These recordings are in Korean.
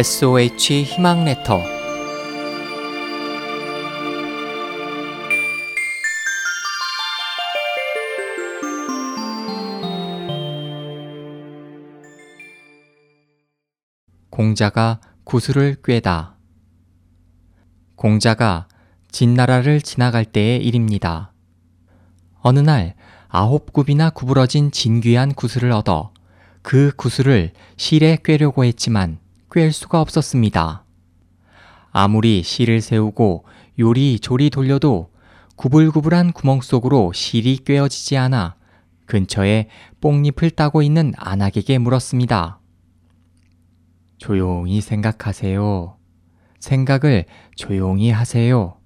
SOH 희망 레터 공자가 구슬을 꿰다. 공자가 진나라를 지나갈 때의 일입니다. 어느 날 아홉 굽이나 구부러진 진귀한 구슬을 얻어 그 구슬을 실에 꿰려고 했지만 꿰일 수가 없었습니다. 아무리 실을 세우고 요리조리 돌려도 구불구불한 구멍 속으로 실이 꿰어지지 않아 근처에 뽕잎을 따고 있는 안악에게 물었습니다. 조용히 생각하세요. 생각을 조용히 하세요.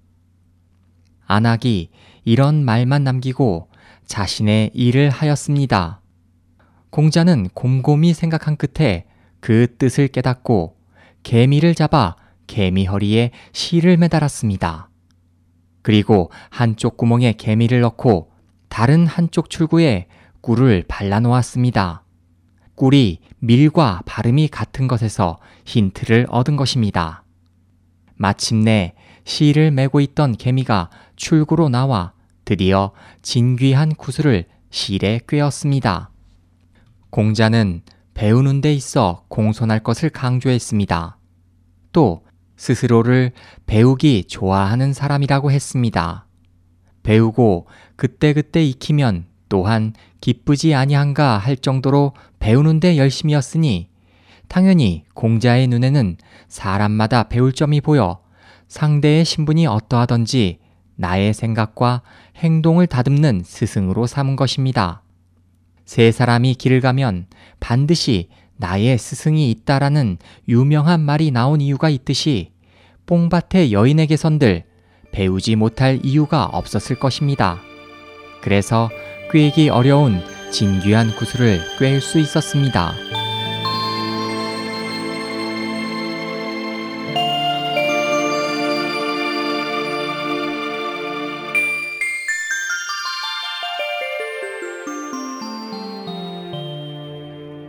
안악이 이런 말만 남기고 자신의 일을 하였습니다. 공자는 곰곰이 생각한 끝에 그 뜻을 깨닫고 개미를 잡아 개미 허리에 실을 매달았습니다. 그리고 한쪽 구멍에 개미를 넣고 다른 한쪽 출구에 꿀을 발라놓았습니다. 꿀이 밀과 발음이 같은 것에서 힌트를 얻은 것입니다. 마침내 실을 메고 있던 개미가 출구로 나와 드디어 진귀한 구슬을 실에 꿰었습니다. 공자는 배우는 데 있어 공손할 것을 강조했습니다. 또 스스로를 배우기 좋아하는 사람이라고 했습니다. 배우고 그때그때 익히면 또한 기쁘지 아니한가 할 정도로 배우는데 열심이었으니 당연히 공자의 눈에는 사람마다 배울 점이 보여 상대의 신분이 어떠하던지 나의 생각과 행동을 다듬는 스승으로 삼은 것입니다. 세 사람이 길을 가면 반드시 나의 스승이 있다라는 유명한 말이 나온 이유가 있듯이 뽕밭의 여인에게선들 배우지 못할 이유가 없었을 것입니다. 그래서 꿰기 어려운 진귀한 구슬을 꿰일 수 있었습니다.